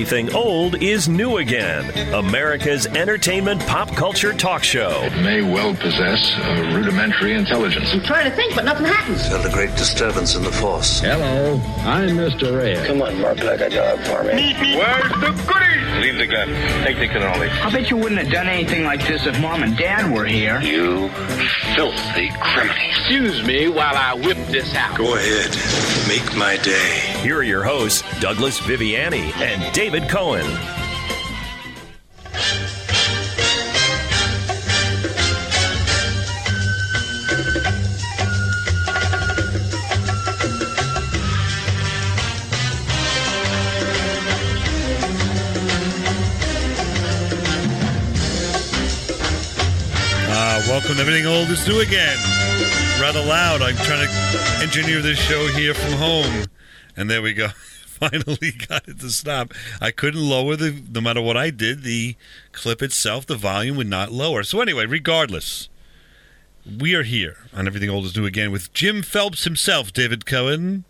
Everything Old is New Again, America's entertainment pop culture talk show. It may well possess a rudimentary intelligence. I'm trying to think, but nothing happens. Felt a great disturbance in the force. Hello, I'm Mr. Red. Come on, bark like a dog for me. Where's the goodies? Leave the gun. Take the cannoli. I bet you wouldn't have done anything like this if Mom and Dad were here. You filthy criminal. Excuse me while I whip this out. Go ahead. Make my day. Here are your hosts, Douglas Viviani and David Cohen. Uh, welcome to Everything Old is New Again. Rather loud. I'm trying to engineer this show here from home. And there we go. Finally got it to stop. I couldn't lower the, no matter what I did, the clip itself, the volume would not lower. So, anyway, regardless, we are here on Everything Old is New Again with Jim Phelps himself, David Cohen.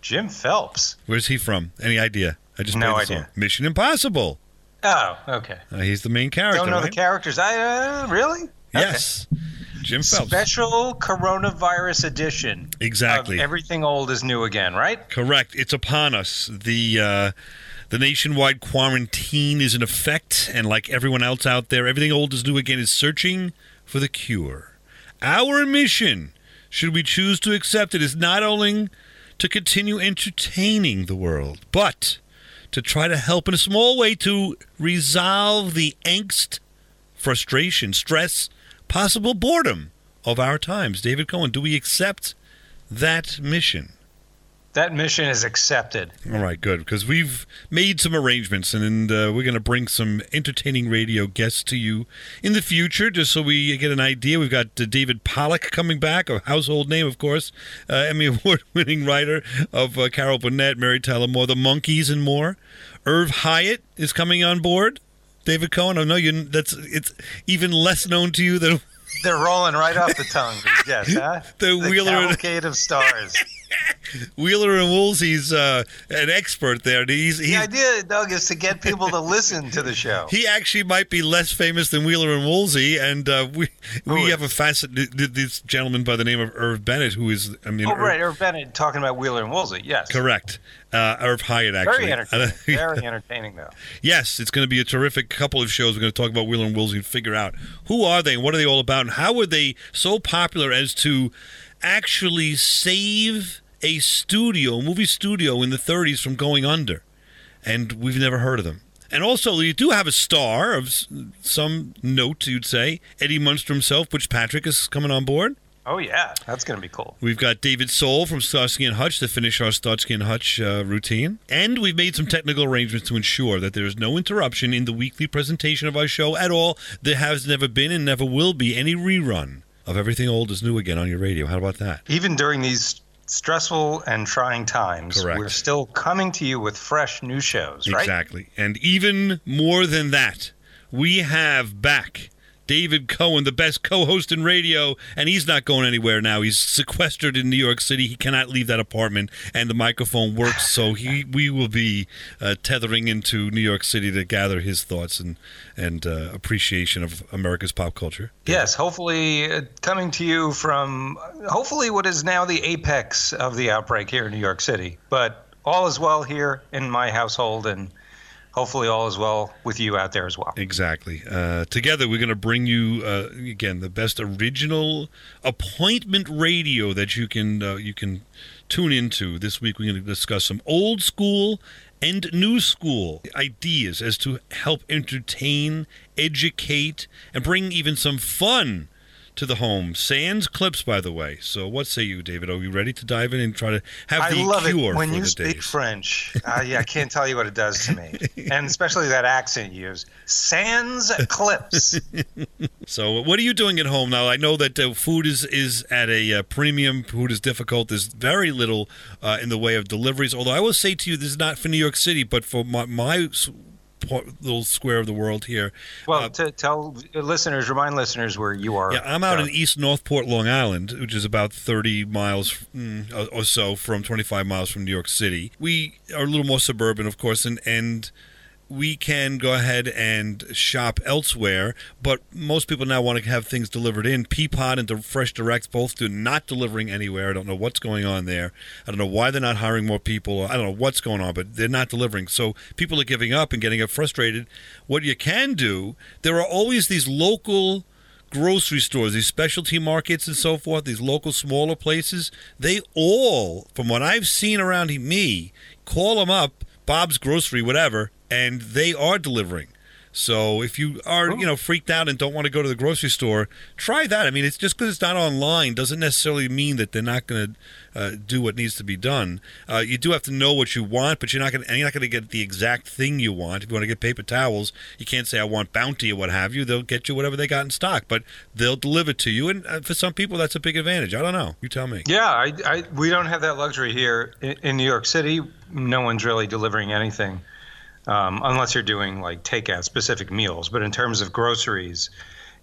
Jim Phelps. Where's he from? Any idea? I just No idea. song. Mission Impossible. Oh, okay. Uh, he's the main character. Don't know the characters. I uh, really Yes. Jim Phelps. special coronavirus edition. Exactly. Everything old is new again, right? Correct. It's upon us. The uh, the nationwide quarantine is in effect, and like everyone else out there, everything old is new again is searching for the cure. Our mission, should we choose to accept it, is not only to continue entertaining the world, but to try to help in a small way to resolve the angst, frustration, stress, possible boredom of our times. David Cohen, do we accept that mission? That mission is accepted. All right, good, because we've made some arrangements, and, uh, we're going to bring some entertaining radio guests to you in the future, just so we get an idea. We've got uh, David Pollock coming back, a household name, of course, uh, Emmy Award-winning writer of uh, Carol Burnett, Mary Tyler Moore, The Monkees, and more. Irv Hyatt is coming on board. David Cohen, I know you. That's it's even less known to you than They're rolling right off the tongue. Yes, huh? The Wheeler and- cavalcade of stars. Wheeler and Woolsey's uh, an expert there. He's, the idea, Doug, is to get people to listen to the show. He actually might be less famous than Wheeler and Woolsey, and uh, we we have a facet. This gentleman by the name of Irv Bennett, who is, I mean, Oh, Irv- right. Irv Bennett talking about Wheeler and Woolsey. Yes. correct. Uh, Irv Hyatt, actually. Very entertaining. Very entertaining, though. yes, it's going to be a terrific couple of shows. We're going to talk about Wheeler and Woolsey and figure out who are they and what are they all about, and how were they so popular as to actually save a studio, a movie studio in the 30s from going under, and we've never heard of them. And also, you do have a star of some note, you'd say. Eddie Munster himself, Butch Patrick, is coming on board. Oh, yeah. That's going to be cool. We've got David Soul from Starsky and Hutch to finish our Starsky and Hutch uh, routine. And we've made some technical arrangements to ensure that there is no interruption in the weekly presentation of our show at all. There has never been and never will be any rerun of Everything Old is New Again on your radio. How about that? Even during these stressful and trying times, Correct. we're still coming to you with fresh new shows, right? Exactly. And even more than that, we have back David Cohen, the best co host in radio, and he's not going anywhere now. He's sequestered in New York City. He cannot leave that apartment, and the microphone works, so he we will be uh, tethering into New York City to gather his thoughts and, and uh, appreciation of America's pop culture. Yes, hopefully uh, coming to you from hopefully what is now the apex of the outbreak here in New York City. But all is well here in my household, and hopefully all is well with you out there as well. Exactly. Uh, together, we're going to bring you uh, again the best original appointment radio that you can uh, you can tune into. This week, we're going to discuss some old school and new school ideas as to help entertain, educate, and bring even some fun to the home. Sans clips, by the way. So, what say you, David? Are you ready to dive in and try to have I the love cure it when for you the speak days? French. Uh, yeah, I can't tell you what it does to me, and especially that accent you use. Sans clips. So, what are you doing at home now? I know that uh, food is is at a uh, premium. Food is difficult. There's very little uh, in the way of deliveries. Although I will say to you, this is not for New York City, but for my, my part- little square of the world here. Well, Uh, to tell listeners, remind listeners where you are. yeah, I'm out Doug. in East Northport, Long Island, which is about 30 miles mm, or- or so from 25 miles from New York City. We are a little more suburban, of course, and and we can go ahead and shop elsewhere, but most people now want to have things delivered in. Peapod and Fresh Direct both do not delivering anywhere. I don't know what's going on there. I don't know why they're not hiring more people. I don't know what's going on, but they're not delivering. So people are giving up and getting frustrated. What you can do, there are always these local grocery stores, these specialty markets and so forth, these local smaller places, they all, from what I've seen around me, call them up, Bob's Grocery, whatever, and they are delivering. So if you are, you know, freaked out and don't want to go to the grocery store, try that. I mean, it's just because it's not online doesn't necessarily mean that they're not going to uh, do what needs to be done. Uh, you do have to know what you want, but you're not going to. You're not going to get the exact thing you want. If you want to get paper towels, you can't say I want Bounty or what have you. They'll get you whatever they got in stock, but they'll deliver to you. And uh, for some people, that's a big advantage. I don't know. You tell me. Yeah, I, I we don't have that luxury here in, in New York City. No one's really delivering anything um, unless you're doing like takeout specific meals. But in terms of groceries,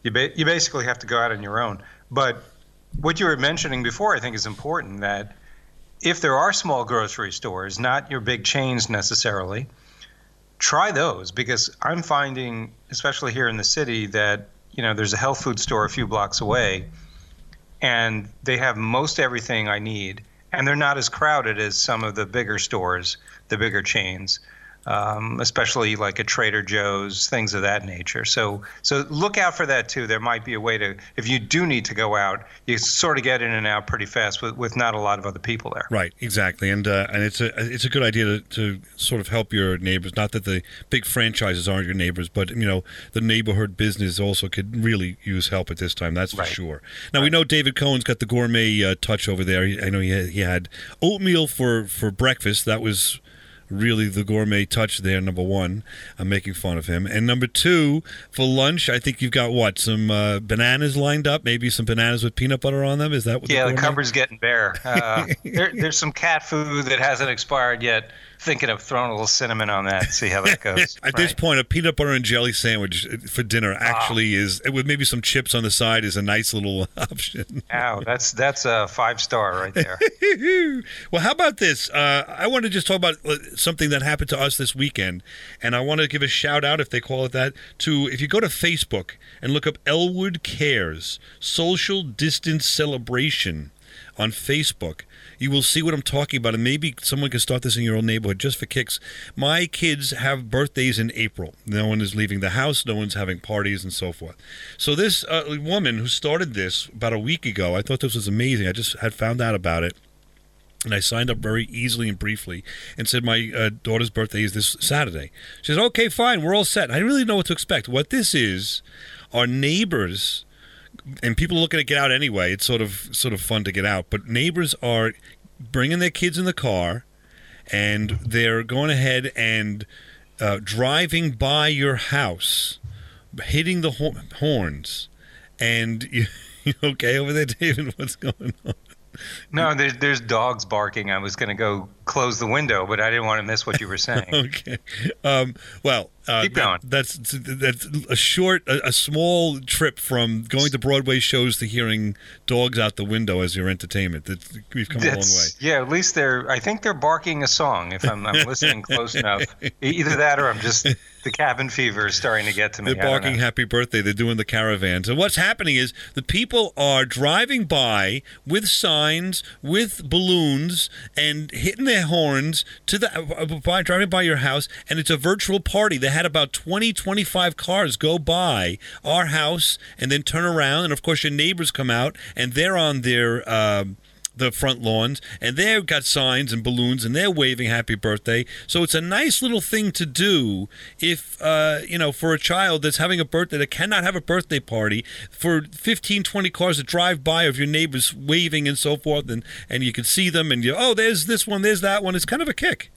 you ba- you basically have to go out on your own. But what you were mentioning before, I think, is important that if there are small grocery stores, not your big chains necessarily, try those because I'm finding, especially here in the city, that you know there's a health food store a few blocks away, and they have most everything I need, and they're not as crowded as some of the bigger stores, the bigger chains um, especially like a Trader Joe's, things of that nature. So, so look out for that too. There might be a way to, if you do need to go out, you sort of get in and out pretty fast with, with not a lot of other people there. Right, exactly, and uh, and it's a it's a good idea to, to sort of help your neighbors. Not that the big franchises aren't your neighbors, but you know the neighborhood business also could really use help at this time. That's for Right. sure. Now Right. we know David Cohen's got the gourmet uh, touch over there. He- I know he had, he had oatmeal for for breakfast. That was really the gourmet touch there. Number one, I'm making fun of him, and number two for lunch, I think you've got what some uh, bananas lined up. Maybe some bananas with peanut butter on them. Is that what? Yeah, the gourmet- cupboard's getting bare. Uh, there, there's some cat food that hasn't expired yet. Thinking of throwing a little cinnamon on that. See how that goes. At this point, a peanut butter and jelly sandwich for dinner actually is, with maybe some chips on the side, is a nice little option. Wow, that's that's a five star right there. well, how about this? Uh, I want to just talk about uh, something that happened to us this weekend, and I want to give a shout out, if they call it that, to if you go to Facebook and look up Elwood Cares Social Distance Celebration on Facebook. You will see what I'm talking about, and maybe someone can start this in your own neighborhood just for kicks. My kids have birthdays in April. No one is leaving the house, no one's having parties, and so forth. So, this uh, woman who started this about a week ago, I thought this was amazing. I just had found out about it. And I signed up very easily and briefly and said, My uh, daughter's birthday is this Saturday. She said, Okay, fine, we're all set. I didn't really know what to expect. What this is are neighbors and people are looking to get out anyway. It's sort of sort of fun to get out, but neighbors are bringing their kids in the car, and they're going ahead and uh, driving by your house, hitting the ho- horns, and you, you okay over there, David? What's going on? No, there's there's dogs barking. I was going to go close the window, but I didn't want to miss what you were saying. Okay. Um, well, uh, Keep that- going. that's that's a short, a, a small trip from going to Broadway shows to hearing dogs out the window as your entertainment. That's, we've come a long way. Yeah, at least they're. I think they're barking a song. If I'm, I'm listening close enough, either that or I'm just the cabin fever is starting to get to me. They're barking happy birthday. They're doing the caravans. And what's happening is the people are driving by with signs, with balloons, and hitting their horns to the uh, by driving by your house. And it's a virtual party. They had about 20, 25 cars go by our house and then turn around. And of course, your neighbors come out and they're on their. Um, the front lawns, and they've got signs and balloons, and they're waving happy birthday. So it's a nice little thing to do if, uh, you know, for a child that's having a birthday that cannot have a birthday party, for 15, 20 cars that drive by of your neighbors waving and so forth, and, and you can see them, and you, oh, there's this one, there's that one. It's kind of a kick.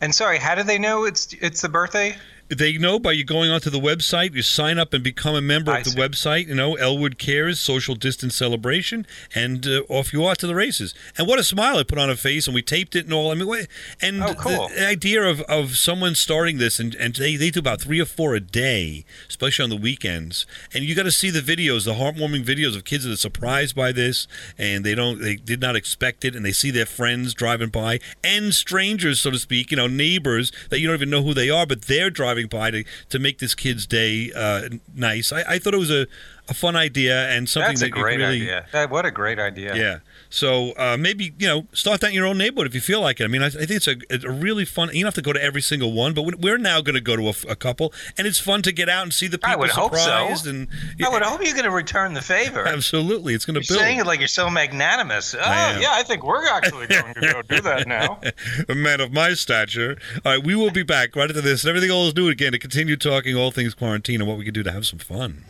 And sorry, how do they know it's it's the birthday? They know by you going onto the website, you sign up and become a member I of the see. website, you know, Elwood Cares, social distance celebration, and uh, off you are to the races. And what a smile I put on her face, and we taped it and all. I mean, what, and Oh, cool. the idea of, of someone starting this, and, and they, they do about three or four a day, especially on the weekends. And you got to see the videos, the heartwarming videos of kids that are surprised by this, and they don't, they did not expect it, and they see their friends driving by, and strangers, so to speak, you know, neighbors that you don't even know who they are, but they're driving driving by to, to make this kid's day uh, nice. I, I thought it was a, a fun idea and something That's that a great really, idea. That, what a great idea. yeah. So uh, maybe you know start that in your own neighborhood if you feel like it. I mean, I, I think it's a, a really fun. You don't have to go to every single one, but we- we're now going to go to a couple, and it's fun to get out and see the people I would hope so. surprised. And I would hope you're going to return the favor. absolutely, it's going to You're build. saying it like you're so magnanimous. Oh, I yeah, I think we're actually going to go do that now. a man of my stature. All right, we will be back right after this and everything all is new again to continue talking all things quarantine and what we can do to have some fun.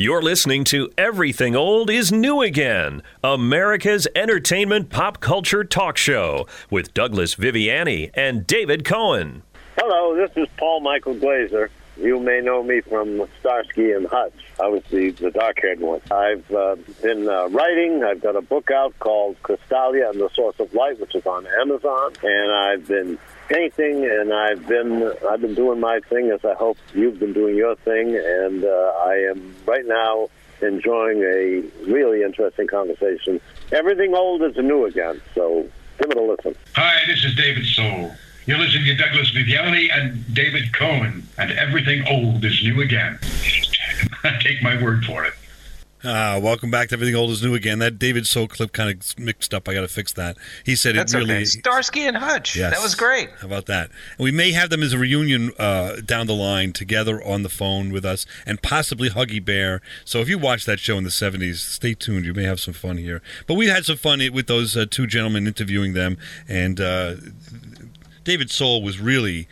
You're listening to Everything Old is New Again, America's entertainment pop culture talk show with Douglas Viviani and David Cohen. Hello, this is Paul Michael Glaser. You may know me from Starsky and Hutch. I was the, the dark-haired one. I've uh, been uh, writing. I've got a book out called Chrystalia and the Source of Light, which is on Amazon. And I've been painting, and I've been I've been doing my thing, as I hope you've been doing your thing. And uh, I am right now enjoying a really interesting conversation. Everything old is new again. So give it a listen. Hi, this is David Soul. You're listening to Douglas Viviani and David Cohen, and everything old is new again. Take my word for it. Uh, welcome back to Everything Old is New Again. That David Soul clip kind of mixed up. I got to fix that. He said That's it really. okay. Starsky and Hutch. Yes. That was great. How about that? And we may have them as a reunion uh, down the line together on the phone with us and possibly Huggy Bear. So if you watched that show in the 70s, stay tuned. You may have some fun here. But we had some fun with those uh, two gentlemen interviewing them. And uh, David Soul was really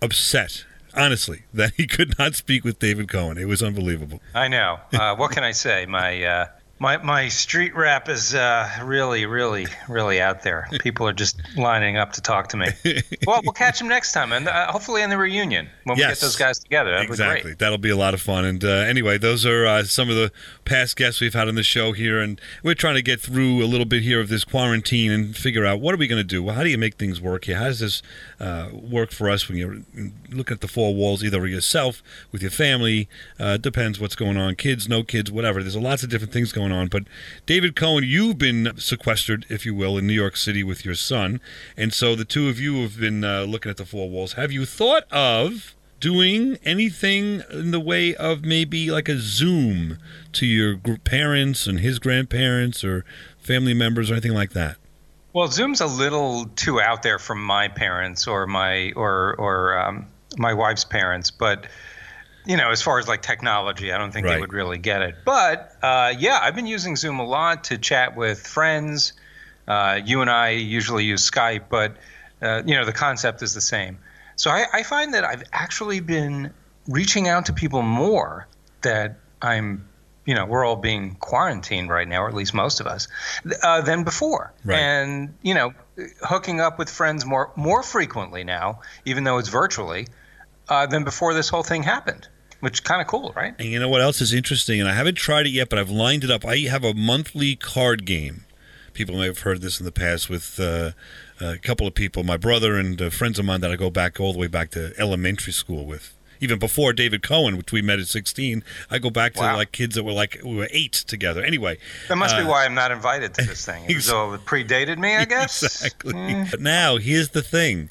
upset, honestly, that he could not speak with David Cohen. It was unbelievable. I know. Uh, what can I say? My uh, my my street rap is uh, really, really, really out there. People are just lining up to talk to me. Well, we'll catch them next time, and uh, hopefully in the reunion when we get those guys together. That'd be exactly. great. That'll be a lot of fun. And uh, anyway, those are uh, some of the past guests we've had on the show here, and we're trying to get through a little bit here of this quarantine and figure out what are we going to do. Well, how do you make things work here? How does this uh, work for us when you're looking at the four walls, either yourself with your family? Uh, depends what's going on. Kids, no kids, whatever. There's lots of different things going on. On but David Cohen, you've been sequestered, if you will, in New York City with your son, and so the two of you have been uh, looking at the four walls. Have you thought of? doing anything in the way of maybe like a Zoom to your parents and his grandparents or family members or anything like that? Well, Zoom's a little too out there from my parents or my or or um, my wife's parents, but you know, as far as like technology, I don't think Right. they would really get it. But uh, yeah, I've been using Zoom a lot to chat with friends. Uh, you and I usually use Skype, but uh, you know, the concept is the same. So I, I find that I've actually been reaching out to people more that I'm, you know, we're all being quarantined right now, or at least most of us, uh, than before. Right. And you know, hooking up with friends more more frequently now, even though it's virtually, uh, than before this whole thing happened. Which is kind of cool, right? And you know what else is interesting? And I haven't tried it yet, but I've lined it up. I have a monthly card game. People may have heard this in the past with uh, a couple of people, my brother and uh, friends of mine that I go back all the way back to elementary school with. Even before David Cohen, which we met at 16, I go back to Wow. like kids that were like we were eight together. Anyway, That must be uh, why I'm not invited to this thing. Though it predated me, I guess. Exactly. Mm. But now, here's the thing.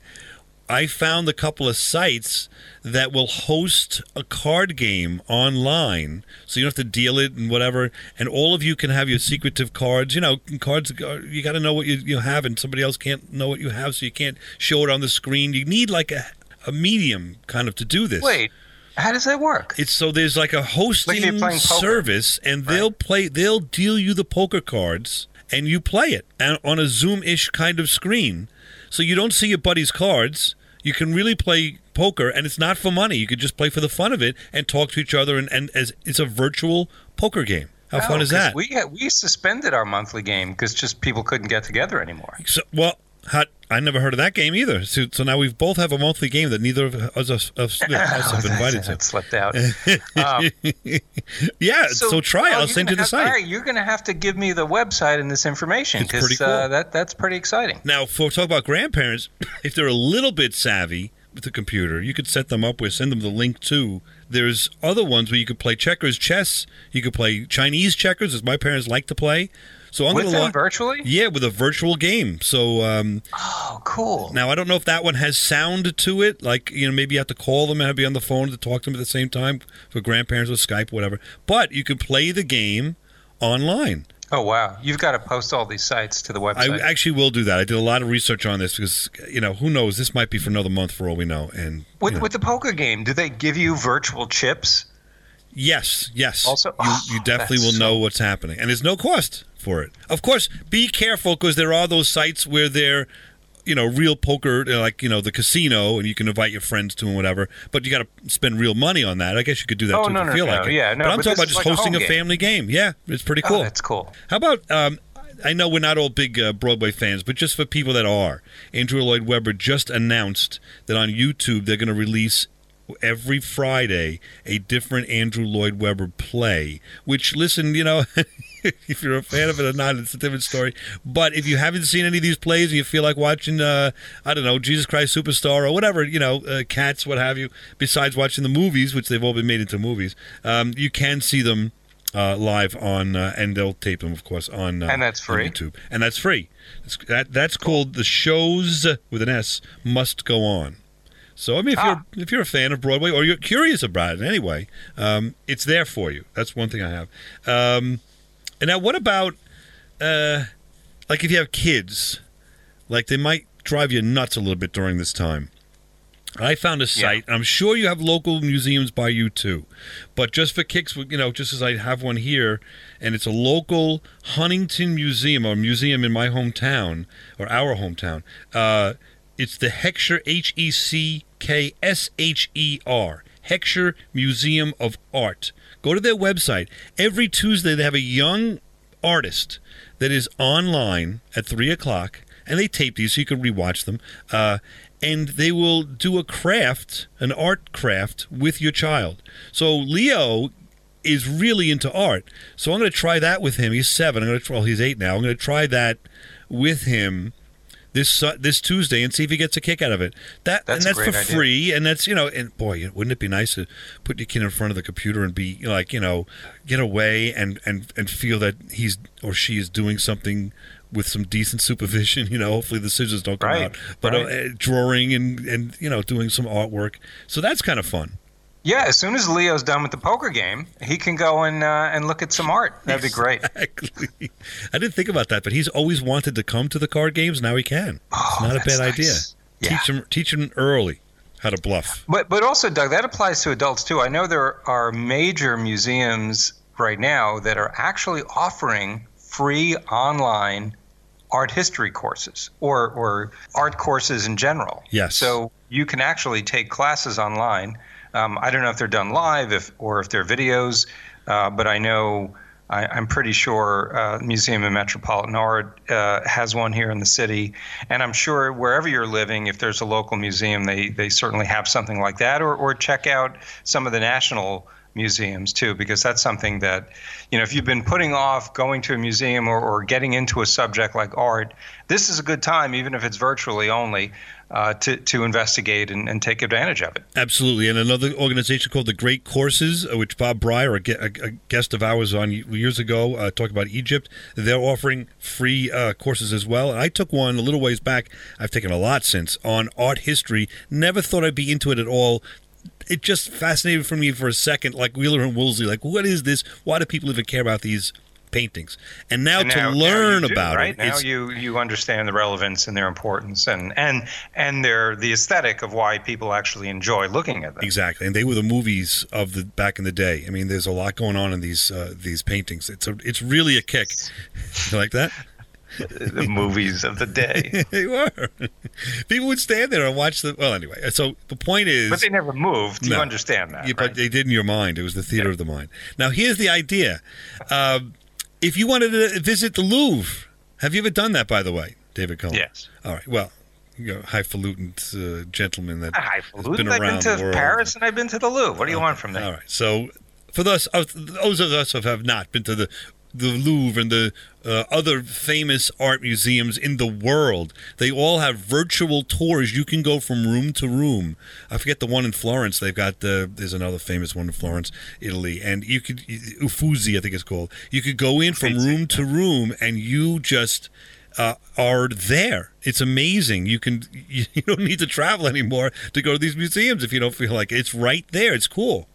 I found a couple of sites that will host a card game online, so you don't have to deal it and whatever. And all of you can have your secretive cards. You know, cards. You got to know what you, you have, and somebody else can't know what you have, so you can't show it on the screen. You need like a, a medium kind of to do this. Wait, how does that work? It's so there's like a hosting poker. service, and they'll play. They'll deal you the poker cards, and you play it and on a Zoom-ish kind of screen, so you don't see your buddy's cards. You can really play poker, and it's not for money. You could just play for the fun of it and talk to each other, and, and as it's a virtual poker game. How fun oh, is that? We we suspended our monthly game because just people couldn't get together anymore. So, well, Hot. I never heard of that game either. So, so now we both have a monthly game that neither of us, us, us, us have been invited to. Slipped out. Um, yeah, so, try it. well, I'll send you the have- site. All right, you're going to have to give me the website and this information because cool. uh, that that's pretty exciting. Now, for talk about grandparents, if they're a little bit savvy with the computer, you could set them up with, send them the link to. There's other ones where you could play checkers, chess. You could play Chinese checkers, as my parents like to play. So I'm With going to virtually? Yeah, with a virtual game. So um, Oh, cool. now I don't know if that one has sound to it. Like you know, maybe you have to call them and be on the phone to talk to them at the same time for grandparents with Skype, whatever. But you can play the game online. Oh, wow. You've got to post all these sites to the website. I actually will do that. I did a lot of research on this because you know who knows this might be for another month for all we know. And with, you know. with the poker game, do they give you virtual chips? yes, yes, Also- you, Oh, you definitely will know what's happening, and there's no cost for it. Of course, be careful because there are those sites where they're you know real poker like you know the casino and you can invite your friends to and whatever but you got to spend real money on that i guess you could do that Oh, too no, if no, feel no. like it Yeah, no, but i'm but talking about just like hosting home a family game yeah it's pretty Oh, cool that's cool. How about um, I know we're not all big uh, Broadway fans, but just for people that are, Andrew Lloyd Webber just announced that on YouTube they're going to release every Friday a different Andrew Lloyd Webber play. Which, listen, you know. if you're a fan of it or not, it's a different story. But if you haven't seen any of these plays and you feel like watching, uh, I don't know, Jesus Christ Superstar or whatever, you know, uh, Cats, what have you, besides watching the movies, which they've all been made into movies, um, you can see them uh, live on, uh, and they'll tape them, of course, on uh, And that's on free? YouTube, and that's free. It's, that that's called the shows with an S must go on. So I mean, if Ah. you're if you're a fan of Broadway or you're curious about it anyway, um, it's there for you. That's one thing I have. Um, and now, what about uh, like if you have kids, like they might drive you nuts a little bit during this time. I found a site. I'm sure you have local museums by you too, but just for kicks, you know, just as I have one here, and it's a local Huntington museum or museum in my hometown or our hometown. Uh, it's the Heckscher H E C K S H E R Heckscher Museum of Art. Go to their website. Every Tuesday they have a young artist that is online at three o'clock, and they tape these so you can rewatch them. Uh, and they will do a craft, an art craft with your child. So Leo is really into art. So I'm going to try that with him. He's seven. I'm going to well, he's eight now. I'm going to try that with him this Su- this Tuesday and see if he gets a kick out of it. That That's and that's for idea. free, and that's you know, and boy, wouldn't it be nice to put your kid in front of the computer and be like, you know, get away and and and feel that he's or she is doing something with some decent supervision. You know, hopefully the scissors don't come Right, out, but right. uh, drawing and and you know, doing some artwork. So that's kind of fun. Yeah, as soon as Leo's done with the poker game, he can go and uh, and look at some art. That'd be great. Exactly. I didn't think about that, but he's always wanted to come to the card games. Now he can. Oh, not a bad nice. idea. Yeah. Teach him teach him early how to bluff. But but also, Doug, that applies to adults too. I know there are major museums right now that are actually offering free online art history courses or or art courses in general. Yes. So you can actually take classes online. Um, I don't know if they're done live, if or if they're videos, uh, but I know. I, I'm pretty sure uh, Museum of Metropolitan Art uh, has one here in the city, and I'm sure wherever you're living, if there's a local museum, they they certainly have something like that, or or check out some of the national museums too, because that's something that, you know, if you've been putting off going to a museum or, or getting into a subject like art, this is a good time, even if it's virtually only, uh, to to investigate and, and take advantage of it. Absolutely, and another organization called the Great Courses, uh, which Bob Brier, a, guest of ours on years ago, uh, talked about Egypt. They're offering free uh, courses as well. And I took one a little ways back. I've taken a lot since on art history. Never thought I'd be into it at all. It just fascinated for me for a second, like Wheeler and Woolsey. Like, what is this? Why do people even care about these paintings? And now And to now- now learn you do, about right? it, now you you understand the relevance and their importance and and and their the aesthetic of why people actually enjoy looking at them. Exactly, and they were the movies of the back in the day. I mean, there's a lot going on in these uh, these paintings. It's a, it's really a kick. You like that? the movies of the day. they were. People would stand there and watch the. Well, anyway. So the point is, But they never moved. You understand that, Yeah, right? but they did in your mind. It was the theater of the mind. Now, here's the idea: um, if you wanted to visit the Louvre, have you ever done that? By the way, David Cohen? Yes. All right. Well, you know, highfalutin uh, gentleman that Highfalutin. been I've been to. Paris and I've been to the Louvre. What do you want from me? All right. So for those those of us who have not been to the the Louvre and the uh, other famous art museums in the world, they all have virtual tours. You can go from room to room. I forget the one in Florence. They've got the there's another famous one in Florence, Italy, and you could Uffizi, I think it's called. You could go in from room to room, and you just uh, are there. It's amazing. You can you, you don't need to travel anymore to go to these museums if you don't feel like it. it's right there. It's cool.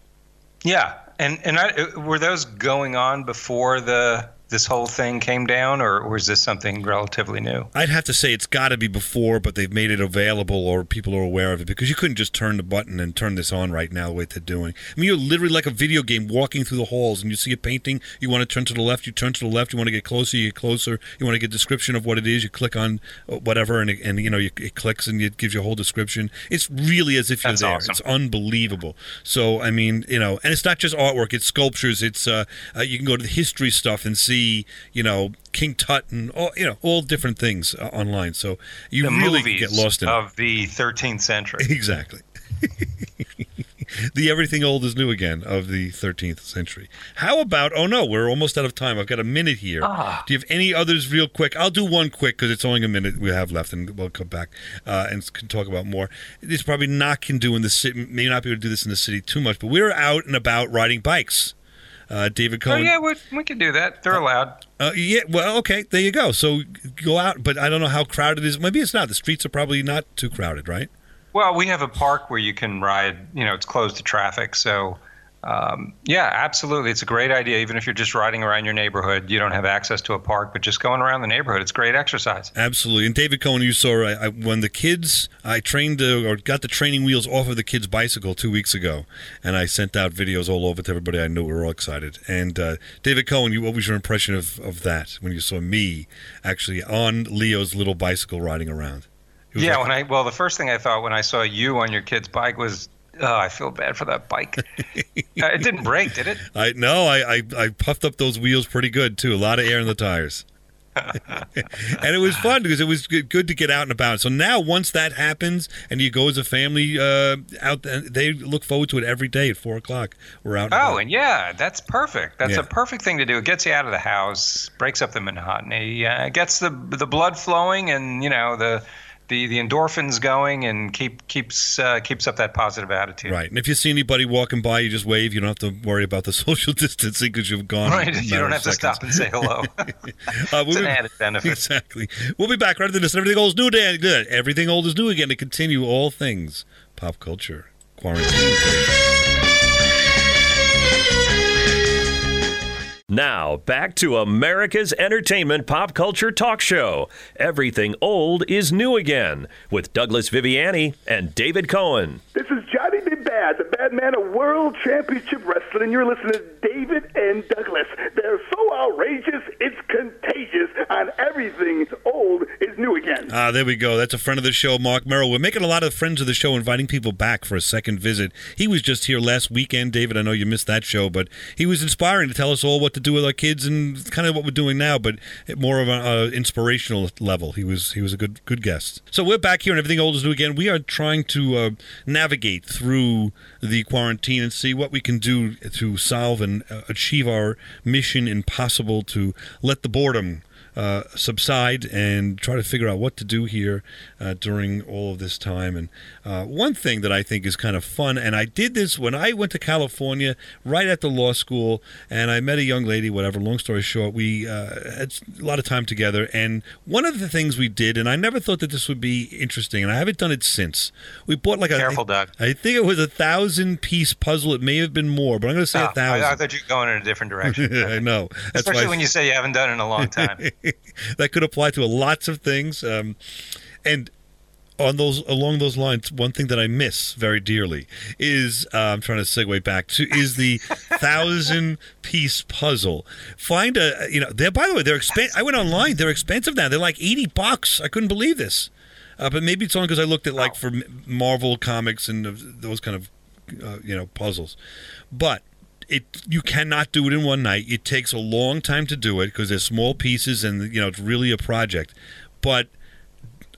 Yeah, and and I, were those going on before the this whole thing came down, or, or is this something relatively new? I'd have to say it's got to be before, but they've made it available or people are aware of it because you couldn't just turn the button and turn this on right now the way they're doing. I mean, you're literally like a video game walking through the halls and you see a painting, you want to turn to the left, you turn to the left, you want to get closer, you get closer, you want to get a description of what it is, you click on uh, whatever and, it, and you know, you, it clicks and it gives you a whole description. It's really as if you're That's there. awesome. It's unbelievable. So, I mean, you know, and it's not just artwork, it's sculptures, it's, uh, uh, you can go to the history stuff and see, you know, King Tut and all, you know, all different things uh, online. So you the really get lost in it. of the 13th century. Exactly. the everything old is new again of the 13th century. How about? Oh no, we're almost out of time. I've got a minute here. Ah. Do you have any others, real quick? I'll do one quick because it's only a minute we have left, and we'll come back uh, and can talk about more. This probably not can do in the city. May not be able to do this in the city too much, but we're out and about riding bikes. Uh, David Oh yeah, we, we can do that. They're allowed. Uh, yeah, well, okay, there you go. So go out, but I don't know how crowded it is. Maybe it's not. The streets are probably not too crowded, right? Well, we have a park where you can ride. You know, it's closed to traffic, so um, yeah, absolutely, it's a great idea. Even if you're just riding around your neighborhood, you don't have access to a park, but just going around the neighborhood, it's great exercise. Absolutely. And David Cohen, you saw I, I, when the kids, I trained uh, or got the training wheels off of the kid's bicycle two weeks ago, and I sent out videos all over to everybody I knew. We were all excited. And uh, David Cohen, you, what was your impression of, of that when you saw me actually on Leo's little bicycle riding around? Yeah, like- when I well, the first thing I thought when I saw you on your kid's bike was, oh, I feel bad for that bike. uh, it didn't break, did it? I no, I, I I puffed up those wheels pretty good too. A lot of air in the tires. and it was fun because it was good to get out and about. So now, once that happens, and you go as a family uh, out, they look forward to it every day at four o'clock. We're out. and Oh, about. and yeah, that's perfect. That's Yeah. a perfect thing to do. It gets you out of the house, breaks up the monotony, uh, gets the the blood flowing, and you know the the, the endorphins going, and keep keeps uh, keeps up that positive attitude. Right, and if you see anybody walking by, you just wave. You don't have to worry about the social distancing because you've gone. Right, you don't have to stop and say hello. Uh, it's we'll an be- added benefit. Exactly. We'll be back right after this. Everything old is new again. Good. Everything old is new again to continue all things pop culture quarantine. Now, back to America's entertainment pop culture talk show. Everything old is new again with Douglas Viviani and David Cohen. This is Johnny B. Badd, the bad man of World Championship Wrestling, and you're listening to David and Douglas. They're so outrageous, it's contagious, and everything old is new again. Ah, there we go. That's a friend of the show, Marc Mero. We're making a lot of friends of the show, inviting people back for a second visit. He was just here last weekend, David. I know you missed that show, but he was inspiring to tell us all what to do with our kids and kind of what we're doing now, but more of an inspirational level. He was he was a good good guest. So we're back here, and everything old is new again. We are trying to uh, navigate through the quarantine and see what we can do to solve and uh, achieve our mission impossible to let the boredom uh, subside and try to figure out what to do here uh, during all of this time. And uh, one thing that I think is kind of fun, and I did this when I went to California right at the law school, and I met a young lady. Whatever. Long story short, we uh, had a lot of time together, and one of the things we did, and I never thought that this would be interesting, and I haven't done it since. We bought like a Careful, Doug. I think it was a thousand piece puzzle. It may have been more, but I'm going to say Oh, a thousand. I, I thought you were going in a different direction. I know. That's Especially why when you say you haven't done it in a long time. that could apply to lots of things. Um, and on those along those lines, one thing that I miss very dearly is uh, I'm trying to segue back to is the thousand piece puzzle. Find a you know they're by the way they're expensive. I went online. They're expensive now. They're like eighty bucks. I couldn't believe this. Uh, but maybe it's only because I looked at like for Marvel comics and those kind of uh, you know puzzles. But it you cannot do it in one night. It takes a long time to do it because there's small pieces and you know it's really a project. But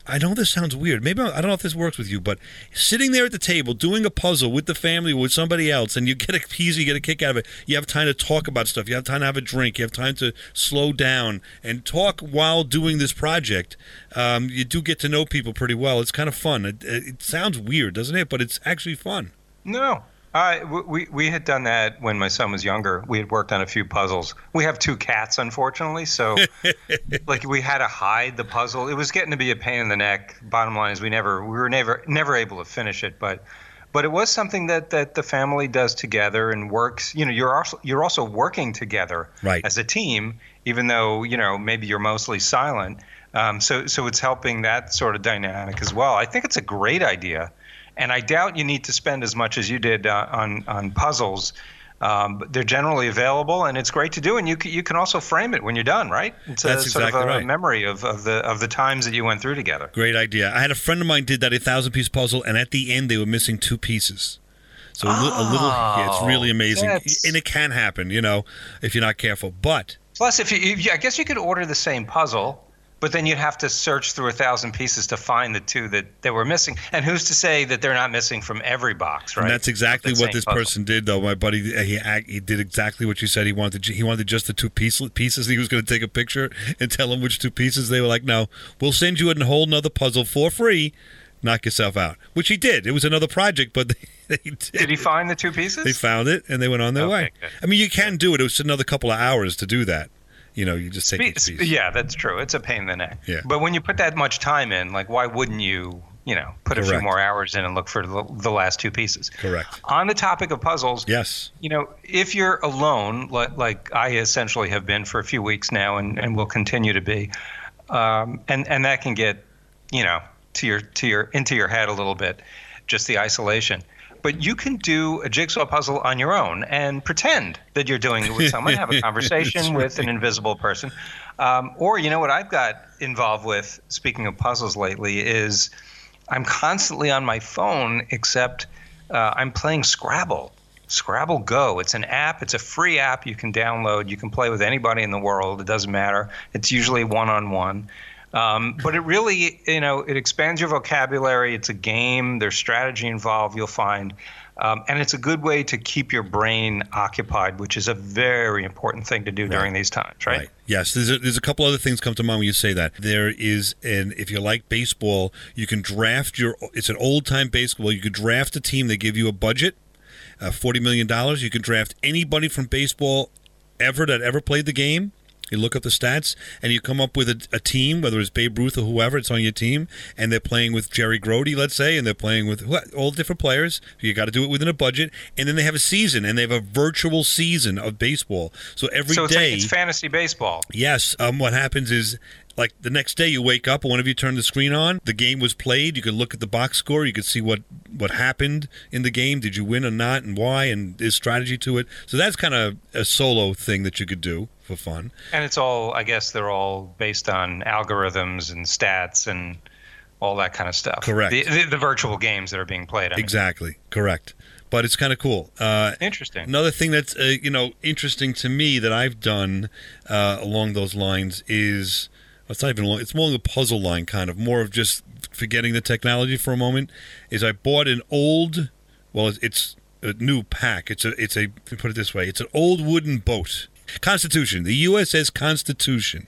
I know this sounds weird. Maybe I don't know if this works with you, but sitting there at the table doing a puzzle with the family or with somebody else, and you get a piece, you get a kick out of it. You have time to talk about stuff. You have time to have a drink. You have time to slow down and talk while doing this project. Um, you do get to know people pretty well. It's kind of fun. It, it sounds weird, doesn't it? But it's actually fun. No, I we we had done that when my son was younger. We had worked on a few puzzles. We have two cats, unfortunately, so like we had to hide the puzzle. It was getting to be a pain in the neck. Bottom line is we never we were never never able to finish it, but but it was something that that the family does together and works. You know, you're also you're also working together right. as a team, even though you know maybe you're mostly silent. Um, so so it's helping that sort of dynamic as well. I think it's a great idea and I doubt you need to spend as much as you did uh, on on puzzles. Um, but they're generally available, and it's great to do. And you can, you can also frame it when you're done, right? It's a That's sort exactly of a right. memory of, of the of the times that you went through together. Great idea. I had a friend of mine did that a thousand piece puzzle, and at the end they were missing two pieces. So a, li- a little, yeah, it's really amazing, and it can happen, you know, if you're not careful. But Plus, if you, if you, I guess you could order the same puzzle, but then you'd have to search through a thousand pieces to find the two that, that were missing. And who's to say that they're not missing from every box, right? And that's exactly That what this puzzle. person did, though. My buddy, uh, he he did exactly what you said. He wanted he wanted just the two piece, pieces. He was going to take a picture and tell them which two pieces. They were like, "No, we'll send you a whole nother puzzle for free. Knock yourself out." Which he did. It was another project, but they, they did. Did he find the two pieces? They found it and they went on their Okay, way. good. I mean, you can do it. It was another couple of hours to do that. You know, you just take each piece. Yeah, that's true. It's a pain in the neck. Yeah. But when you put that much time in, like, why wouldn't you, you know, put a few more hours in and look for the, the last two pieces? Correct. On the topic of puzzles, Yes. you know, if you're alone, like, like I essentially have been for a few weeks now, and, and will continue to be, um, and and that can get, you know, to your to your into your head a little bit, just the isolation. But you can do a jigsaw puzzle on your own and pretend that you're doing it with someone, have a conversation with an invisible person. Um, or, you know, what I've got involved with, speaking of puzzles lately, is I'm constantly on my phone, except uh, I'm playing Scrabble. Scrabble Go. It's an app. It's a free app you can download. You can play with anybody in the world. It doesn't matter. It's usually one on one. Um, but it really, you know, it expands your vocabulary. It's a game. There's strategy involved. You'll find, um, and it's a good way to keep your brain occupied, which is a very important thing to do during these times, right? Yes, there's a, there's a couple other things come to mind when you say that. There is an if you like baseball, you can draft your. It's an old time baseball. You could draft a team. They give you a budget, uh, forty million dollars. You can draft anybody from baseball ever that ever played the game. You look up the stats and you come up with a, a team, whether it's Babe Ruth or whoever, it's on your team, and they're playing with Jerry Grody, let's say, and they're playing with all different players. You got to do it within a budget, and then they have a season, and they have a virtual season of baseball. So every day, so it's, like, it's fantasy baseball. Yes. Um, what happens is, like the next day, you wake up and one of you turn the screen on. The game was played. You could look at the box score. You could see what what happened in the game. Did you win or not, and why? And there's strategy to it. So that's kind of a solo thing that you could do for fun. And it's all, I guess, they're all based on algorithms and stats and all that kind of stuff. Correct. The, the, the virtual games that are being played. I mean. Exactly. Correct. But it's kind of cool. Uh, Interesting. Another thing that's uh, you know interesting to me that I've done uh, along those lines is it's not even long, it's more of a puzzle line kind of more of just forgetting the technology for a moment. Is I bought an old, well, it's a new pack. It's a it's a put it this way. It's an old wooden boat. Constitution, the USS Constitution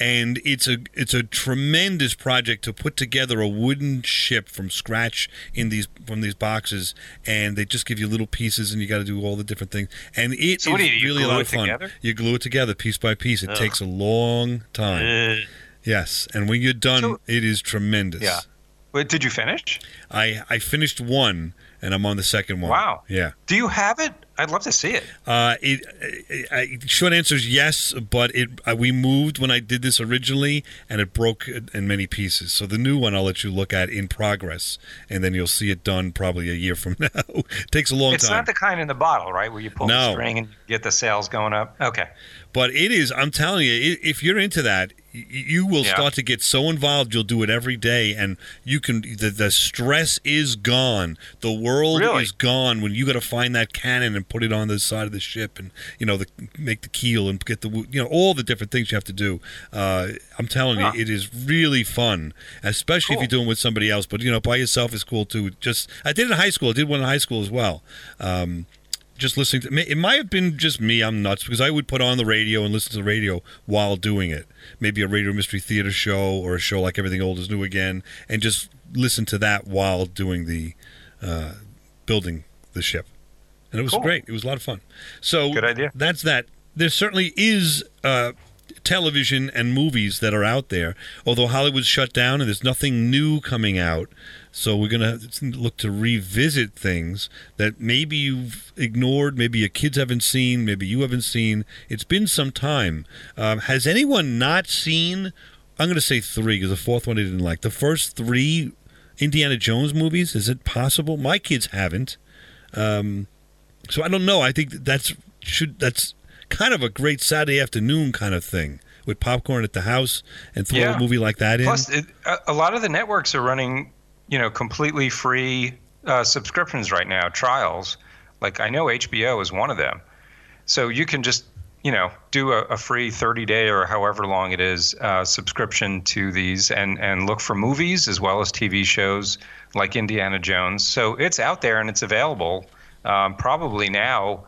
and it's a it's a tremendous project to put together a wooden ship from scratch in these from these boxes and they just give you little pieces and you got to do all the different things and it is So do you? You really a lot of fun together? you glue it together piece by piece it Ugh. takes a long time Ugh. yes and when you're done it is tremendous Yeah. Wait, did you finish? I I finished one and I'm on the second one Wow. yeah Do you have it? I'd love to see it. uh, it, I, I, short answer is yes, but it uh, we moved when I did this originally, and it broke in many pieces. So the new one I'll let you look at in progress, and then you'll see it done probably a year from now. it takes a long it's time, It's not the kind in the bottle, right? Where you pull the No. string and get the sales going up. Okay. but it is. I'm telling you, if you're into that, You will Yeah. start to get so involved, you'll do it every day, and you can. The, the stress is gone. The world Really? is gone when you got to find that cannon and put it on the side of the ship, and you know, the, make the keel and get the you know all the different things you have to do. Uh, I'm telling Huh. you, it is really fun, especially if you're doing it with somebody else. But you know, by yourself is cool too. Just I did it in high school. I did one in high school as well. Um, just listening to it might have been just me i'm nuts because i would put on the radio and listen to the radio while doing it. Maybe a radio mystery theater show or a show like everything old is new again and just listen to that while doing the uh, building the ship. And it was Cool. great. It was a lot of fun. So Good idea. that's that. There certainly is uh, television and movies that are out there although hollywood's shut down and there's nothing new coming out so we're going to look to revisit things that maybe you've ignored, maybe your kids haven't seen, maybe you haven't seen. It's been some time. Um, has anyone not seen? I'm going to say three because the fourth one I didn't like. The first three Indiana Jones movies. Is it possible? My kids haven't. Um, so I don't know. I think that's should that's kind of a great Saturday afternoon kind of thing with popcorn at the house and throw Yeah. a movie like that in. Plus, it, a, a lot of the networks are running, you know, completely free uh, subscriptions right now, trials. Like I know HBO is one of them, so you can just, you know, do a, a free 30 day or however long it is uh, subscription to these and and look for movies as well as TV shows like Indiana Jones. So it's out there and it's available. Um, probably now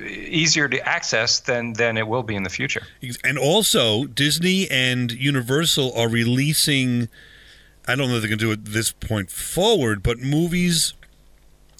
easier to access than than it will be in the future. And also, Disney and Universal are releasing. I don't know if they can do it this point forward, but movies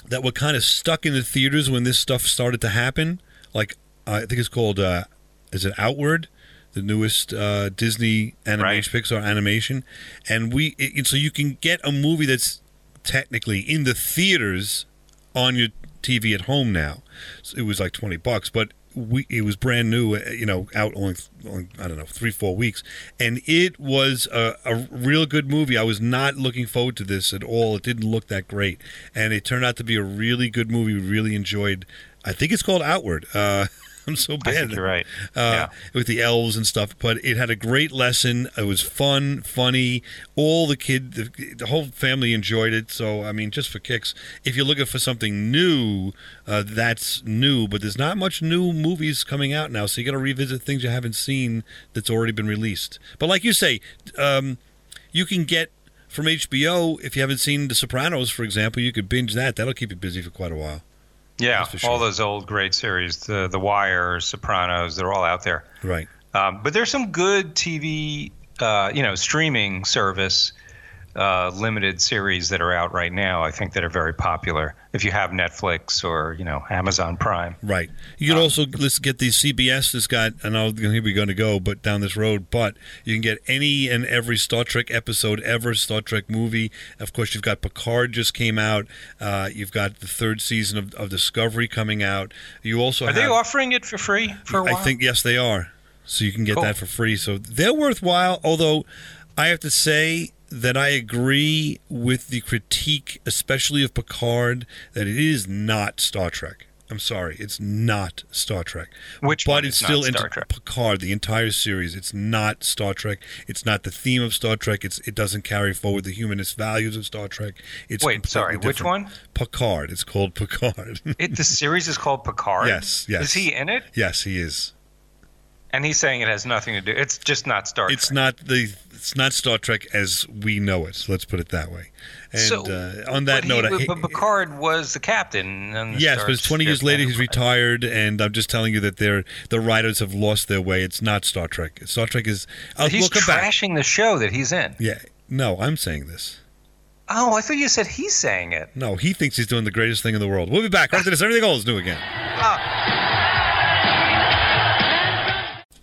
that were kind of stuck in the theaters when this stuff started to happen. Like I think it's called, uh, is it Outward, the newest uh, Disney animation, Pixar animation, and we it, and so you can get a movie that's technically in the theaters on your TV at home now. So it was like twenty bucks, but we it was brand new, uh, you know, out only, only I don't know three four weeks, and it was a, a real good movie. I was not looking forward to this at all. It didn't look that great, and it turned out to be a really good movie. We really enjoyed. I think it's called Outward. Uh, I'm so bad. You're right. Uh, With the elves and stuff, but it had a great lesson. It was fun, funny. All the kid, the, the whole family enjoyed it. So I mean, just for kicks, if you're looking for something new, uh, that's new. But there's not much new movies coming out now, so you got to revisit things you haven't seen that's already been released. But like you say, um, you can get from HBO if you haven't seen The Sopranos, for example. You could binge that. That'll keep you busy for quite a while. Yeah, sure. all those old great series, the The Wire, Sopranos, they're all out there. Right. Um, but there's some good TV, uh, you know, streaming service uh, limited series that are out right now. I think that are very popular. If you have Netflix or you know Amazon Prime, Right. You can also let's get these CBS has got. I know here we're going to go, but down this road. But you can get any and every Star Trek episode ever, Star Trek movie. Of course, you've got Picard just came out. Uh, you've got the third season of, of Discovery coming out. You also are have, they offering it for free for a while? I think yes, they are. So you can get Cool. that for free. So they're worthwhile. Although I have to say that I agree with the critique, especially of Picard, that it is not Star Trek. I'm sorry, it's not Star Trek. Which but one it's is still Star Trek? Picard, the entire series. It's not Star Trek. It's not the theme of Star Trek. It's it doesn't carry forward the humanist values of Star Trek. It's Wait, sorry, which one? Picard. It's called Picard. It, the series is called Picard. Yes, yes. Is he in it? yes, he is. And he's saying it has nothing to do. It's just not Star Trek. It's not the it's not Star Trek as we know it. Let's put it that way. And so, uh, on that note, he, I, but Picard was the captain. yes, Star but it's 20 years later. He's retired, and I'm just telling you that they're the writers have lost their way. It's not Star Trek. Star Trek is. I'll, He's we'll come back. trashing the show that he's in. Yeah, no, I'm saying this. Oh, I thought you said he's saying it. No, he thinks he's doing the greatest thing in the world. We'll be back after this. Everything old is new again.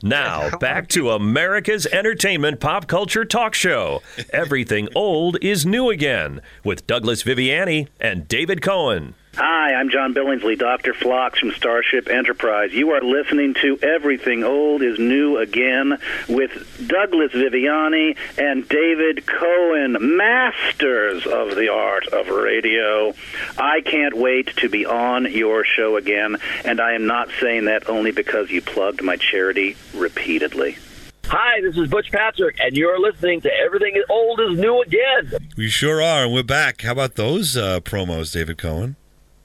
Now, back to America's entertainment pop culture talk show. Everything old is new again with Douglas Viviani and David Cohen. Hi, I'm John Billingsley, Dr. Phlox from Starship Enterprise. You are listening to Everything Old is New Again with Douglas Viviani and David Cohen, masters of the art of radio. I can't wait to be on your show again, and I am not saying that only because you plugged my charity repeatedly. Hi, this is Butch Patrick, and you're listening to Everything Old is New Again. We sure are, and we're back. How about those uh, promos, David Cohen?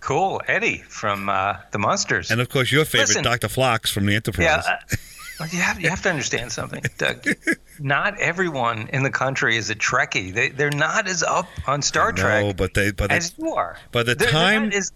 Cool, Eddie from uh, the Munsters. And of course, your favorite, Listen. Dr. Phlox from the Enterprise. Yeah, uh, well, you have you have to understand something, Doug. Not everyone in the country is a Trekkie. They they're not as up on Star Trek no, but they, but as you are. by the They're- they're time- as-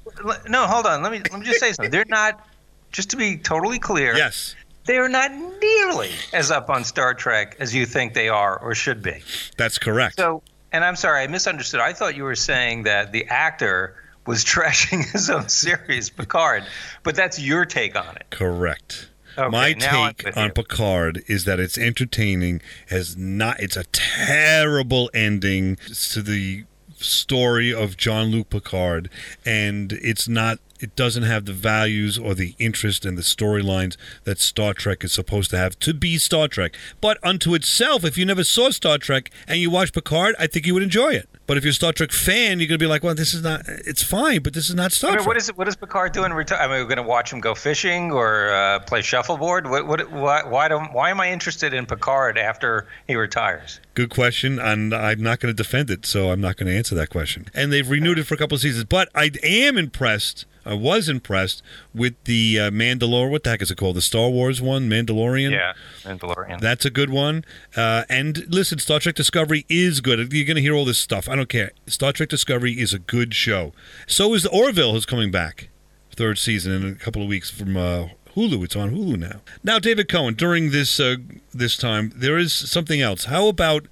no, hold on. Let me let me just say something. They're not. Just to be totally clear. Yes. They are not nearly as up on Star Trek as you think they are or should be. that's correct. So, and I'm sorry, I misunderstood. I thought you were saying that the actor was trashing his own series, Picard, but that's your take on it. Correct. Okay, My take on. Picard is that it's entertaining. Has not. It's a terrible ending to the story of John Luc Picard, and it's not. It doesn't have the values or the interest and the storylines that Star Trek is supposed to have to be Star Trek. But unto itself, if you never saw Star Trek and you watch Picard, I think you would enjoy it. But if you're a Star Trek fan, you're gonna be like, "Well, this is not. It's fine, but this is not Star I mean, Trek." what is what is Picard doing? in Reti- I mean, we're going to watch him go fishing or uh, play shuffleboard. What, what, why, why don't why am I interested in Picard after he retires? Good question, and I'm not going to defend it, so I'm not going to answer that question. And they've renewed it for a couple of seasons, but I am impressed. I was impressed with the uh, Mandalorian. What the heck is it called? The Star Wars one, Mandalorian. Yeah, Mandalorian. That's a good one. Uh, and listen, Star Trek Discovery is good. You're going to hear all this stuff. I don't care. Star Trek Discovery is a good show. So is the Orville, who's coming back, third season in a couple of weeks from uh, Hulu. It's on Hulu now. Now, David Cohen, during this uh, this time, there is something else. How about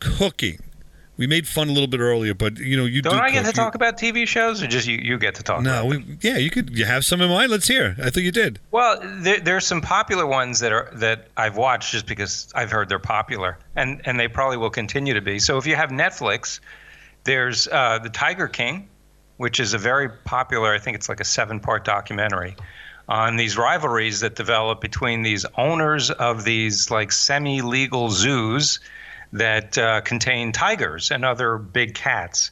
cooking? We made fun a little bit earlier, but you know, you Don't do I get to talk about TV shows, or just you, you get to talk? No, we, yeah, you could. You have some in mind. Let's hear. I think you did. Well, there, there's some popular ones that are that I've watched just because I've heard they're popular, and and they probably will continue to be. So if you have Netflix, there's uh, the Tiger King, which is a very popular. I think it's like a seven-part documentary on these rivalries that develop between these owners of these like semi-legal zoos that uh, contain tigers and other big cats.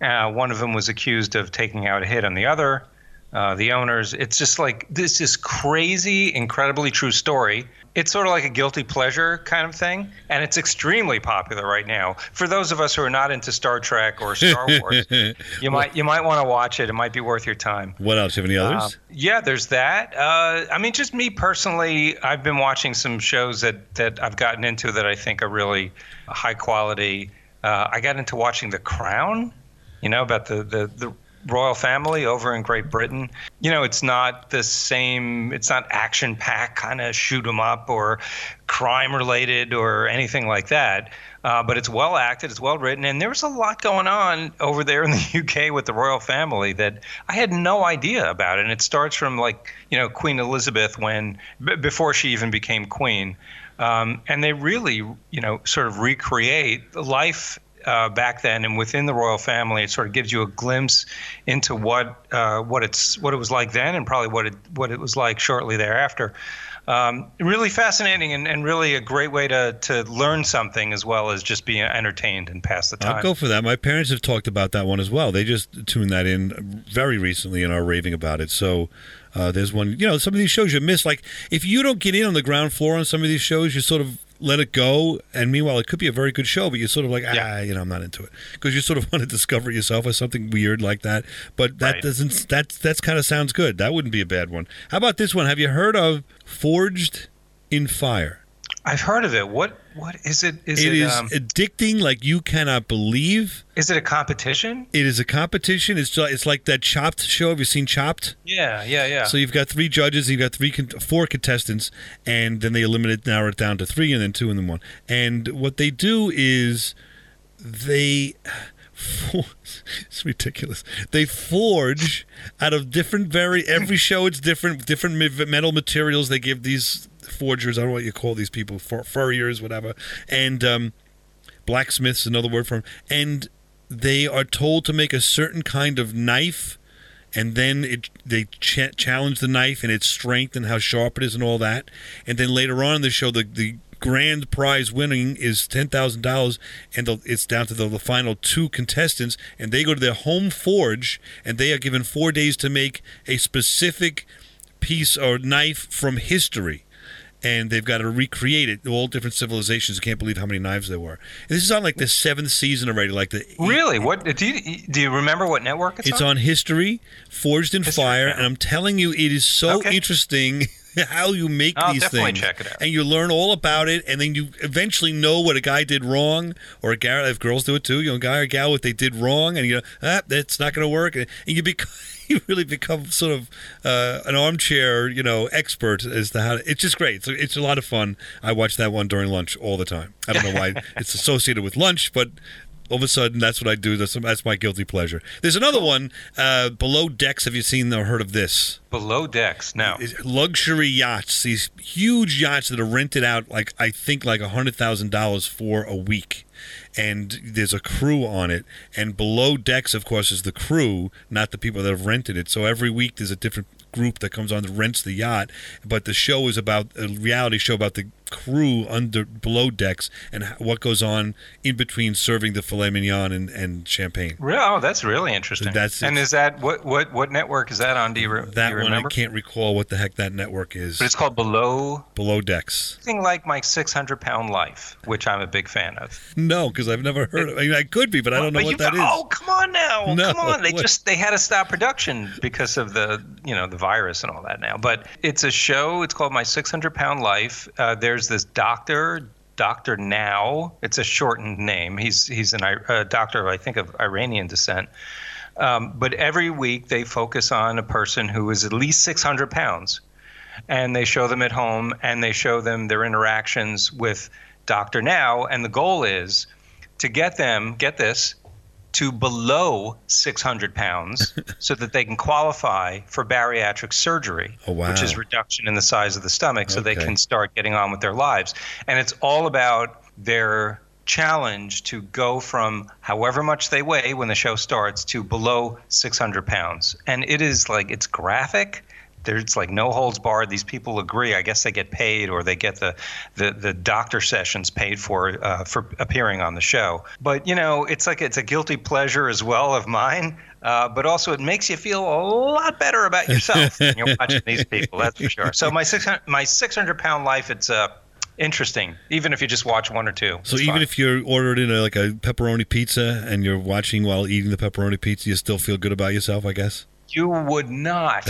Uh, one of them was accused of taking out a hit on the other. Uh, the owners. It's just like this is crazy, incredibly true story. It's sort of like a guilty pleasure kind of thing, and it's extremely popular right now. For those of us who are not into Star Trek or Star Wars, you might you might want to watch it. It might be worth your time. What else? You have any others? Uh, yeah, there's that. Uh, I mean, just me personally, I've been watching some shows that, that I've gotten into that I think are really high quality. Uh, I got into watching The Crown, you know, about the, the, the royal family over in Great Britain. You know, it's not the same, it's not action packed kind of shoot 'em up or crime related or anything like that. Uh, but it's well acted, it's well written, and there's a lot going on over there in the UK with the royal family that I had no idea about. And it starts from like you know Queen Elizabeth when b- before she even became queen, um, and they really you know sort of recreate life uh, back then and within the royal family. It sort of gives you a glimpse into what uh, what it's what it was like then and probably what it what it was like shortly thereafter. Um, really fascinating and, and really a great way to, to learn something as well as just be entertained and pass the time. I'll go for that. My parents have talked about that one as well. They just tuned that in very recently and are raving about it. So uh, there's one, you know, some of these shows you miss. Like if you don't get in on the ground floor on some of these shows, you sort of let it go. And meanwhile, it could be a very good show, but you're sort of like, ah, you know, I'm not into it because you sort of want to discover yourself as something weird like that. But that Right. doesn't. That that's kind of sounds good. That wouldn't be a bad one. How about this one? Have you heard of Forged in Fire? I've heard of it. What what is it? Is it it, is um, addicting like you cannot believe. is it a competition? It is a competition. It's like, it's like that Chopped show. Have you seen Chopped? Yeah, yeah, yeah. So you've got three judges, you've got three, con- four contestants, and then they eliminate, narrow it down to three, and then two, and then one. And what they do is they. It's ridiculous. They forge out of different, very every show. It's different, different metal materials. They give these forgers. I don't know what you call these people, fur- furriers, whatever, and um, blacksmiths, another word for 'em. And they are told to make a certain kind of knife and then it they ch- challenge the knife and its strength and how sharp it is and all that. And then later on in the show, the the grand prize winning is ten thousand dollars, and the, it's down to the, the final two contestants, and they go to their home forge, and they are given four days to make a specific piece or knife from history. And they've got to recreate it. All different civilizations. I can't believe how many knives there were. And this is on like the seventh season already. Like the Really? What do you do? You remember what network it's, it's on History, Forged in Fire, and I'm telling you, it is so Okay. interesting how you make I'll these things, check it out. and you learn all about it, and then you eventually know what a guy did wrong, or a guy. If girls do it too, you know, a guy or gal what they did wrong, and you know, ah, that's not going to work, and you become. You really become sort of uh, an armchair, you know, expert as to how. It's just great. It's, it's a lot of fun. I watch that one during lunch all the time. I don't know why it's associated with lunch, but all of a sudden that's what I do. That's, that's my guilty pleasure. There's another one, uh, Below Decks. Have you seen or heard of this? Below decks. No. luxury yachts, these huge yachts that are rented out, like I think, like a hundred thousand dollars for a week, and there's a crew on it. And below decks, of course, is the crew, not the people that have rented it. So every week there's a different group that comes on that rents the yacht. But the show is about a reality show about the crew under below decks and what goes on in between serving the filet mignon and, and champagne. Re- Oh, that's really interesting. That's- and is that what what what network is that on? Do you, re- do That you one? I can't recall what the heck that network is. But it's called Below. Below decks. Something like my 600 pound life, which I'm a big fan of. No, because I've never heard of. I mean, I could be, but I don't know what that is. Oh, come on now. No, come on. They what? just they had to stop production because of the you know the virus and all that now. But it's a show. It's called My 600 Pound Life. Uh, there's this doctor. Dr. Now, it's a shortened name. He's he's an uh, doctor, I think, of Iranian descent. Um, but every week they focus on a person who is at least 600 pounds, and they show them at home and they show them their interactions with Dr. Now. And the goal is to get them, get this, to below 600 pounds so that they can qualify for bariatric surgery, Oh, wow. which is reduction in the size of the stomach, so they can start getting on with their lives. And it's all about their challenge to go from however much they weigh when the show starts to below 600 pounds. And it is like, it's graphic. There's like no holds barred. These people agree. I guess they get paid, or they get the the, the doctor sessions paid for uh, for appearing on the show. But you know, it's like it's a guilty pleasure as well of mine. Uh, but also, it makes you feel a lot better about yourself when you're watching these people. That's for sure. So my six hundred my six hundred pound life, it's uh, interesting, even if you just watch one or two. So even fine. if you're ordering a, like a pepperoni pizza and you're watching while eating the pepperoni pizza, you still feel good about yourself, I guess. You would not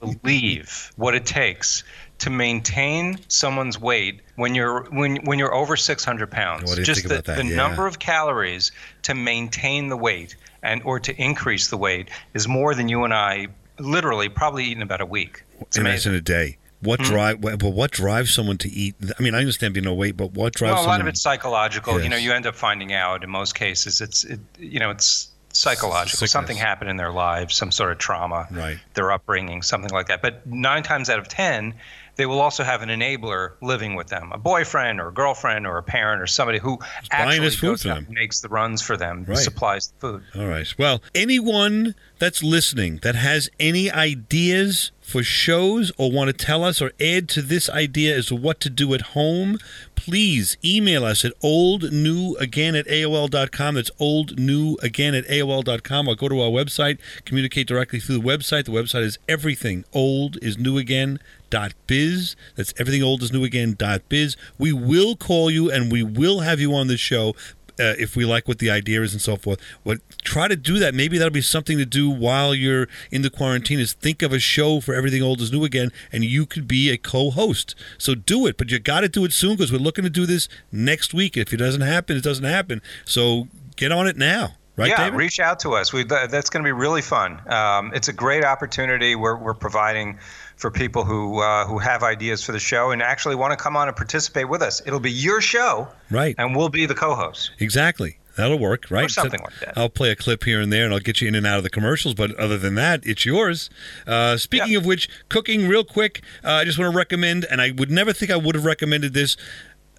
believe what it takes to maintain someone's weight when you're when when you're over 600 pounds. What do you Just think the, about that? the Yeah. number of calories to maintain the weight and or to increase the weight is more than you and I literally probably eat in about a week. It's and amazing. that's in a day. What Hmm. drive? But what drives someone to eat? I mean, I understand being overweight, but what drives well, a lot someone? of it's psychological. You know, you end up finding out in most cases it's it, you know it's psychological. Sickness. Something happened in their lives, some sort of trauma, Right. their upbringing, something like that. But nine times out of ten, they will also have an enabler living with them, a boyfriend or a girlfriend or a parent or somebody who actually goes out makes the runs for them, Right. supplies the food. All right. Well, anyone that's listening that has any ideas for shows or want to tell us or add to this idea as to what to do at home, please email us at oldnewagain at AOL.com. That's oldnewagain at AOL.com. Or go to our website, communicate directly through the website. The website is everything old is new again. Dot biz. That's everything old is new again. Dot biz. We will call you and we will have you on the show uh, if we like what the idea is and so forth. But try to do that. Maybe that'll be something to do while you're in the quarantine. Is think of a show for everything old is new again, and you could be a co-host. So do it, but you got to do it soon because we're looking to do this next week. If it doesn't happen, it doesn't happen. So get on it now, right, yeah, David? reach out to us. We, that, that's going to be really fun. Um, it's a great opportunity. We're, we're providing for people who uh, who have ideas for the show and actually want to come on and participate with us. It'll be your show, right? And we'll be the co-host. Exactly. That'll work, right? Or something like that. I'll play a clip here and there, and I'll get you in and out of the commercials. But other than that, it's yours. Uh, speaking of which, cooking real quick. Uh, I just want to recommend, and I would never think I would have recommended this.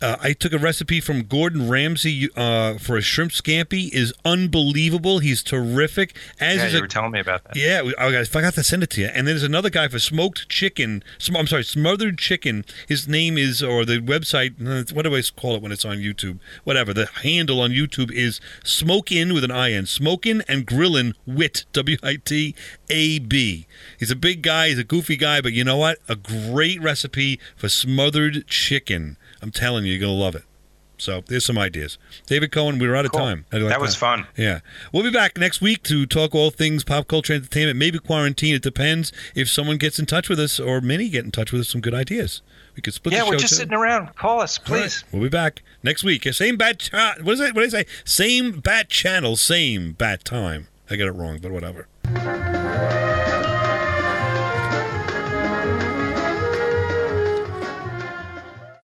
Uh, I took a recipe from Gordon Ramsay uh, for a shrimp scampi. is unbelievable. He's terrific. As yeah, you a- were telling me about that. yeah, I forgot to send it to you. And then there's another guy for smoked chicken. sm- I'm sorry, smothered chicken. His name is, or the website, uh, what do I call it when it's on YouTube? Whatever. The handle on YouTube is Smokin with an I N. Smokin and Grillin Wit, W I T A B. He's a big guy. He's a goofy guy, but you know what? A great recipe for smothered chicken. I'm telling you, you're going to love it. So there's some ideas. David Cohen, we were out of Cool. time. How do you like That was fun. yeah. We'll be back next week to talk all things pop culture entertainment, maybe quarantine. It depends if someone gets in touch with us or many get in touch with us some good ideas. We could split Yeah, the show Yeah, we're just too. sitting around. Call us, All right. please. We'll be back next week. Same bat cha- what is it? What did I say? Same bat channel, same bat time. I got it wrong, but whatever.